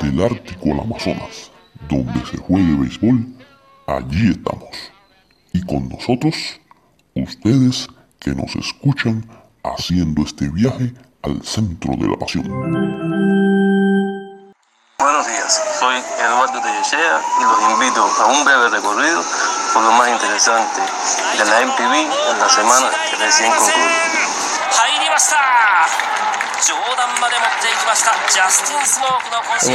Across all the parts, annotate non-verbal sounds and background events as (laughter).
del Ártico al Amazonas, donde se juegue béisbol, allí estamos. Y con nosotros, ustedes que nos escuchan haciendo este viaje al centro de la pasión. Buenos días, soy Eduardo Tellechea y los invito a un breve recorrido por lo más interesante de la MPB en la semana que recién concluye. En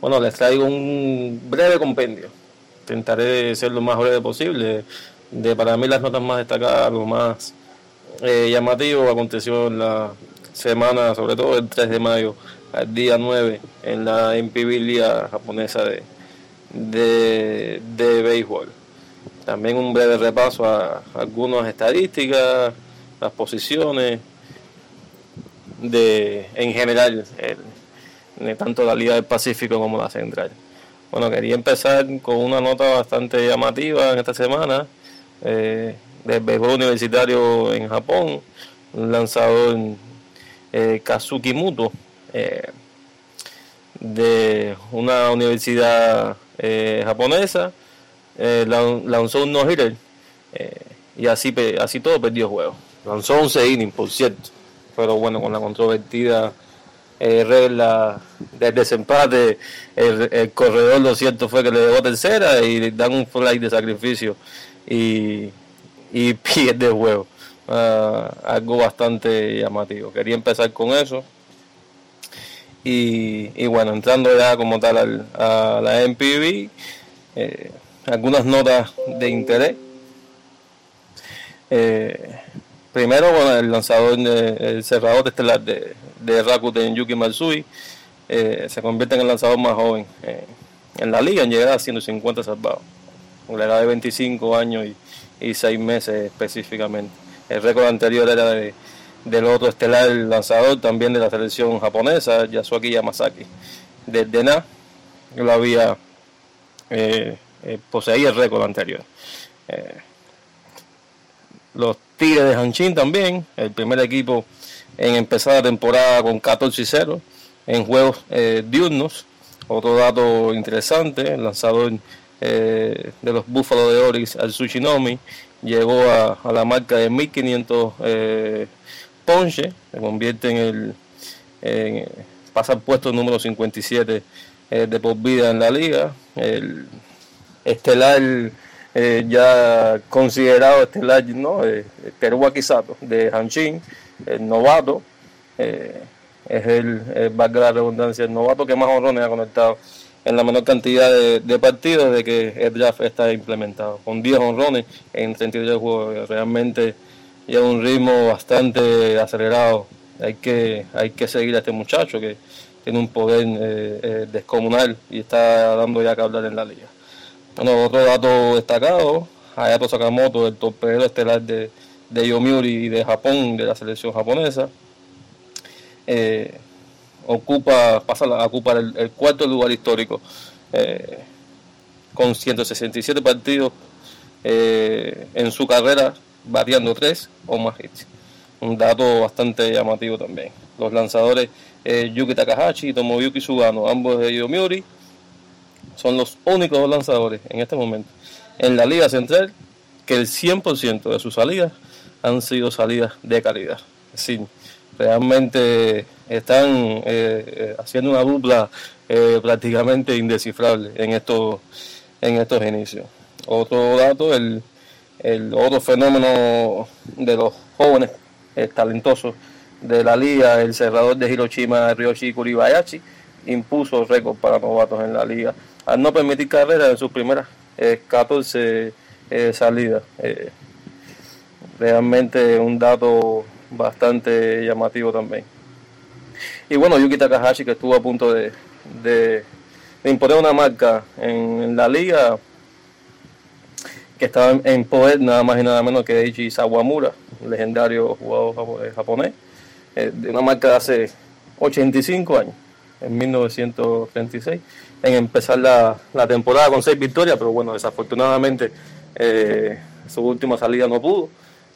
bueno, les traigo un breve compendio. Intentaré ser lo más breve posible. De para mí las notas más destacadas, lo más eh, llamativo aconteció en la semana, sobre todo el 3 de mayo, al día 9, en la MPB japonesa de, de, de béisbol. También un breve repaso a algunas estadísticas, las posiciones, de en general, tanto la Liga del Pacífico como la Central. Bueno, quería empezar con una nota bastante llamativa en esta semana eh, del béisbol universitario en Japón, un lanzador eh, Kazuki Muto eh, de una universidad eh, japonesa, lan- lanzó un no-hitter y así, así todo perdió juego. Lanzó 11 innings, por cierto, pero bueno, con la controvertida eh, regla del desempate, el, corredor lo cierto fue que le dejó tercera y le dan un fly de sacrificio y, y (laughs) pierde el juego. Ah, algo bastante llamativo. Quería empezar con eso. Y, bueno, entrando ya como tal al- a la MPV, eh, algunas notas de interés. Eh, primero, bueno, el lanzador, de- el cerrador estelar de, de Rakuten, Yuki Matsui, eh, se convierte en el lanzador más joven eh, en la liga en llegar a 150 salvados, con la edad de 25 años y, y 6 meses específicamente. El récord anterior era de- del otro estelar lanzador, también de la selección japonesa, Yasuaki Yamazaki, desde Na, lo había eh, eh, poseía el récord anterior. Eh, los Tigres de Hanshin también, el primer equipo en empezar la temporada con 14 y 0 en juegos eh, diurnos. Otro dato interesante, el lanzador eh, de los Búfalos de Orix, al Tsushinomi, llegó a, a la marca de 1500 eh, ponche, se convierte en el en, pasa al puesto número 57 eh, de por vida en la liga. El estelar eh, ya considerado estelar, ¿no? Eh, Sato de Hanshin, el novato, eh, es el, eh, valga la redundancia, el novato que más honrones ha conectado en la menor cantidad de, partidos de que el draft está implementado, con 10 honrones en 32 juegos, realmente ya un ritmo bastante acelerado. Hay que, hay que seguir a este muchacho que tiene un poder eh, eh, descomunal y está dando ya que hablar en la liga. Bueno, otro dato destacado, Hayato Sakamoto, el torpedero estelar de, de Yomiuri y de Japón, de la selección japonesa, eh, ocupa, pasa a ocupar el, cuarto lugar histórico eh, con 167 partidos eh, en su carrera, variando tres o más hits. Un dato bastante llamativo también. Los lanzadores Yuki Takahashi y Tomoyuki Sugano, ambos de Yomiuri, son los únicos lanzadores en este momento en la Liga Central que el 100% de sus salidas han sido salidas de calidad. Es decir, realmente están eh, eh, haciendo una dupla eh, prácticamente indescifrable en estos, en estos inicios. Otro dato, el, el otro fenómeno de los jóvenes eh, talentosos de la liga, el cerrador de Hiroshima, Ryoshi Kuribayashi, impuso récord para novatos en la liga, al no permitir carreras en sus primeras eh, 14 eh, salidas. Eh, realmente un dato bastante llamativo también. Y bueno, Yuki Takahashi que estuvo a punto de, de, imponer una marca en, la liga que estaba en, poder nada más y nada menos que Eiichi Sawamura, legendario jugador japonés, eh, de una marca de hace 85 años. En 1936 en empezar la, la temporada con seis victorias, pero bueno, desafortunadamente eh, su última salida no pudo.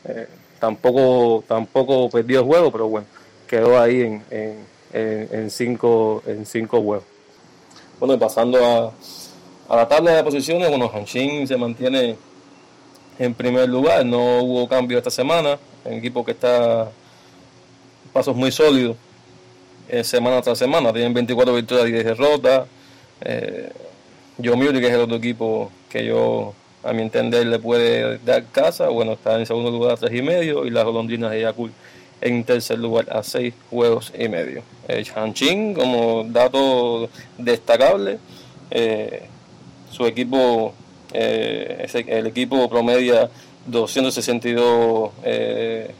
Eh, tampoco, tampoco perdió el juego, pero bueno, quedó ahí en, en, en, cinco, en cinco juegos. Bueno, pasando a, a la tabla de posiciones, bueno, Hanshin se mantiene en primer lugar, no hubo cambio esta semana, un equipo que está pasos muy sólidos eh, semana tras semana, tienen 24 victorias y 10 derrotas. Eh, Yomiuri, que es el otro equipo que yo, a mi entender, le puede dar casa, bueno, está en segundo lugar a 3 y medio y las golondrinas de Yakul en tercer lugar a 6 juegos y medio. Eh, como dato destacable, eh, su equipo, eh, el equipo promedia 262 eh,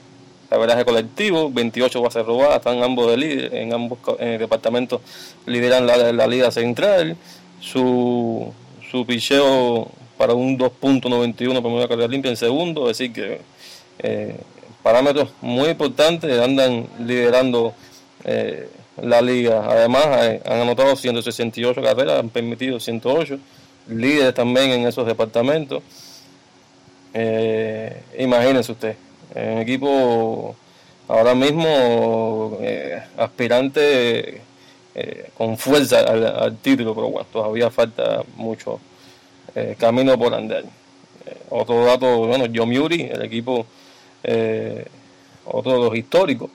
averaje colectivo, 28 bases robadas, están ambos de líder, en ambos departamentos lideran la, liga central, su, su picheo para un 2.91 primera carrera limpia en segundo, es decir que eh, parámetros muy importantes, andan liderando eh, la liga, además eh, han anotado 168 carreras, han permitido 108, líderes también en esos departamentos. Imagínense usted, un equipo ahora mismo eh, aspirante eh, con fuerza al, título, pero bueno, todavía falta mucho eh, camino por andar. Otro dato, bueno, John Muri, el equipo, otro de los históricos,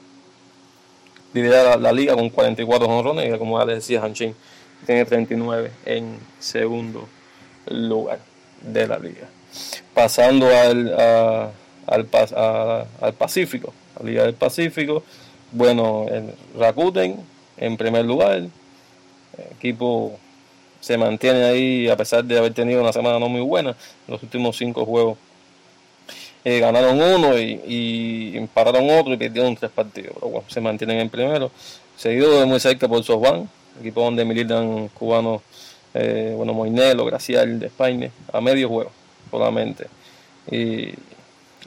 lidera la, liga con 44 honrones y como ya les decía, Hanchin tiene 39 en segundo lugar de la liga. Pasando al, al, a, al Pacífico, la Liga del Pacífico, bueno, el Rakuten en primer lugar, el equipo se mantiene ahí a pesar de haber tenido una semana no muy buena, los últimos cinco juegos. Eh, ganaron uno y, y empataron otro y perdieron tres partidos, pero bueno, se mantienen en primero, seguido de muy cerca por Sosban, equipo donde militan cubanos, eh, bueno, Moinelo, Gracial de España, a medio juego solamente. Y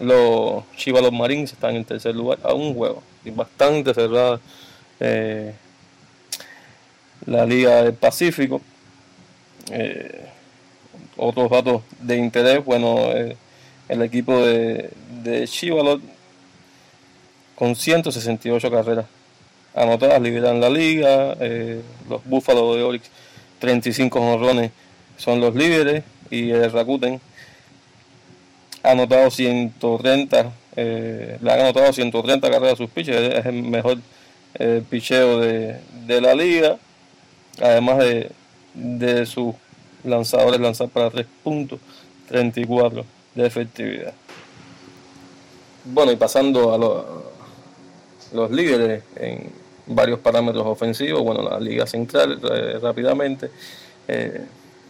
los Chivas los Marines están en tercer lugar a un juego. Y bastante cerrada eh, la Liga del Pacífico. Eh, otros datos de interés, bueno, eh, el equipo de, de con 168 carreras anotadas lideran la liga, los Búfalos de Orix 35 honrones son los líderes y el Rakuten ha anotado 130, eh, le han anotado 130 carreras a sus pitches, es el mejor eh, picheo de, de, la liga, además de, de sus lanzadores lanzar para 3 puntos, 34 de efectividad. Bueno, y pasando a los, los líderes en varios parámetros ofensivos, bueno, la liga central eh, rápidamente. Eh,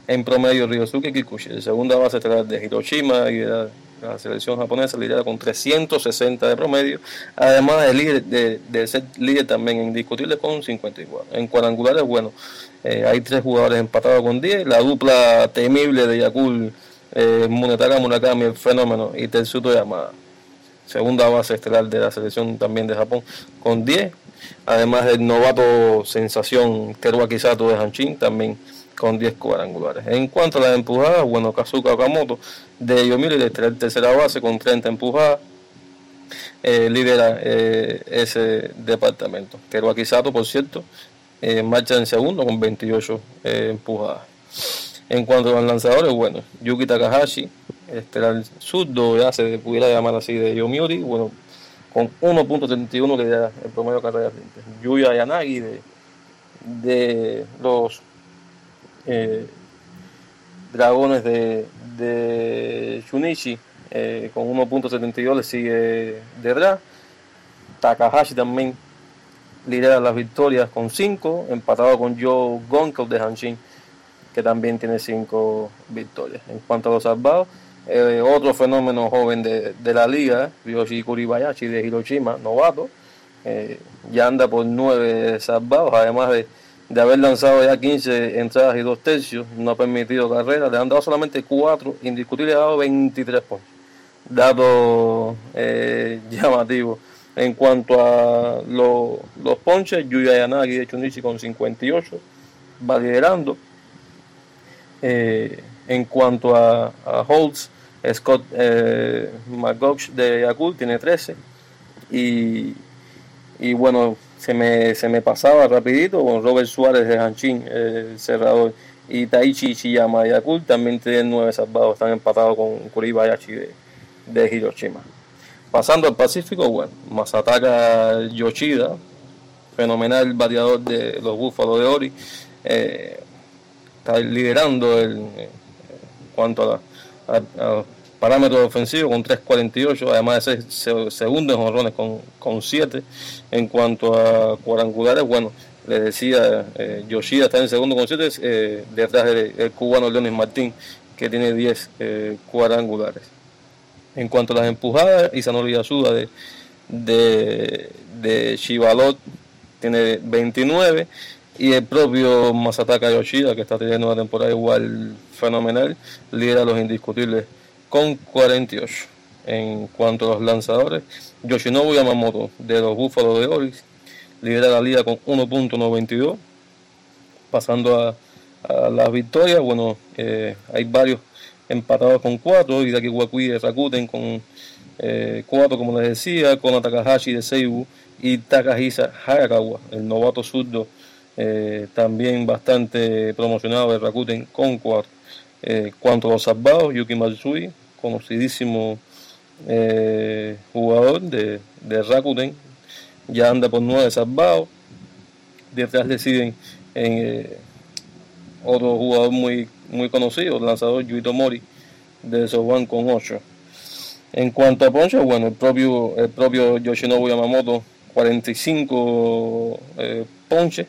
en promedio Ryosuke Kikuchi, el segunda base de Hiroshima y de la, selección japonesa lidera con 360 de promedio, además de, líder, de, de ser líder también indiscutible con 54. En cuadrangulares, bueno, eh, hay tres jugadores empatados con 10, la dupla temible de Yakul, eh, Munetaka Murakami, el fenómeno, y Tetsuto Yamada, segunda base estelar de la selección también de Japón, con 10, además del novato sensación Teruaki Sato de Hanchin, también con 10 cuadrangulares. En cuanto a las empujadas, bueno, Kazuka Okamoto de Yomiuri de tercera base con 30 empujadas, eh, lidera eh, ese departamento. Teruaki Sato, por cierto, eh, marcha en segundo con 28 empujadas. En cuanto a los lanzadores, bueno, Yuki Takahashi, este era el surdo, ya se pudiera llamar así de Yomiuri, bueno, con 1.31 que da el promedio de limpias. Yuya Yanagi de los eh, Dragones de, de Shunichi eh, con 1.72 le sigue detrás. Takahashi también lidera las victorias con 5, empatado con Joe Gonkel de Hanshin, que también tiene 5 victorias. En cuanto a los salvados, eh, otro fenómeno joven de, de la liga, Ryoshi Kuribayashi de Hiroshima, novato, eh, ya anda por 9 salvados, además de de haber lanzado ya 15 entradas y dos tercios, no ha permitido carreras, le han dado solamente 4, indiscutible ha dado 23 puntos. Dato eh, (laughs) llamativo En cuanto a los ponches, Yuya Yanagi de Chunichi con 58 va liderando. Eh, en cuanto a, a Holtz, Scott eh, de Yakult tiene 13. Y, y bueno, se me, se me pasaba rapidito con Robert Suárez de Hanchin, el cerrador, y Taichi Chiyama de también tienen 9 salvados, están empatados con Kuribayashi de, de Hiroshima. Pasando al Pacífico, bueno, Masataka Yoshida, fenomenal bateador de los Búfalos de Ori, eh, está liderando el, en cuanto a, a, parámetros ofensivos con 3.48, además de ser segundo en honrones con, 7. En cuanto a cuadrangulares, bueno, le decía, eh, Yoshida está en segundo con 7, eh, detrás del cubano Leonis Martín, que tiene 10 eh, cuadrangulares. En cuanto a las empujadas, Isanori Yasuda de, de, de Shivalot tiene 29 y el propio Masataka Yoshida, que está teniendo una temporada igual fenomenal, lidera los indiscutibles con 48. En cuanto a los lanzadores, Yoshinobu Yamamoto de los Búfalos de Orix lidera la liga con 1.92. Pasando a, las victorias, bueno, eh, hay varios empatados con 4, Hidaki Wakui de Rakuten con 4, eh, como les decía, con Takahashi de Seibu y Takahisa Hayakawa, el novato zurdo, eh, también bastante promocionado de Rakuten con 4. Eh, cuanto a los salvados, Yuki Matsui, conocidísimo eh, jugador de, de, Rakuten, ya anda por 9 salvados. Detrás le siguen en, otro jugador muy, muy conocido, el lanzador Yuito Mori de Soban con 8. En cuanto a poncho, bueno, el propio, el propio Yoshinobu Yamamoto, 45 eh, ponches,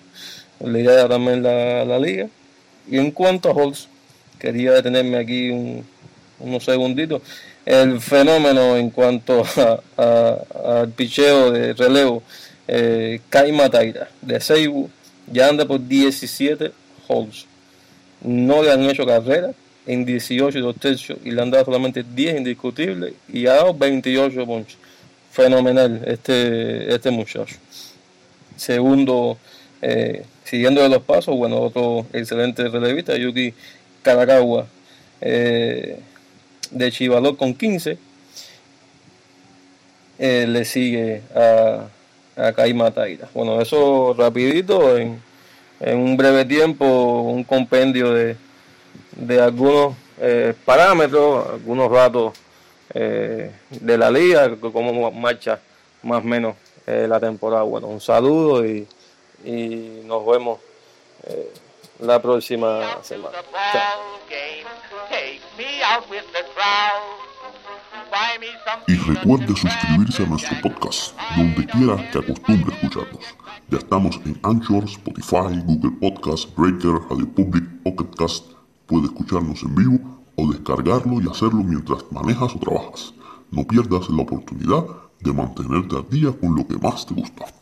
le también la, la, liga. Y en cuanto a Holtz, quería detenerme aquí unos segunditos. El fenómeno en cuanto (laughs) al picheo de relevo, eh, Taira de Seibu, ya anda por 17 Holtz no le han hecho carrera en 18 y 2 tercios y le han dado solamente 10 indiscutibles y ha dado 28 ponches. Fenomenal este, este muchacho. Segundo, eh, siguiendo de los pasos, bueno, otro excelente relevista, Yuki Karakawa eh, de Chivalor con 15. Eh, le sigue a, a Taira. Bueno, eso rapidito en en un breve tiempo un compendio de, de algunos eh, parámetros, algunos datos de la liga, cómo marcha más o menos la temporada. Bueno, un saludo y, y nos vemos la próxima semana. Chao. Y recuerde suscribirse a nuestro podcast, donde quiera que acostumbre escucharnos. Ya estamos en Anchor, Spotify, Google Podcast, Breaker, Radio Public, Pocket Cast. Puede escucharnos en vivo o descargarlo y hacerlo mientras manejas o trabajas. No pierdas la oportunidad de mantenerte al día con lo que más te gusta.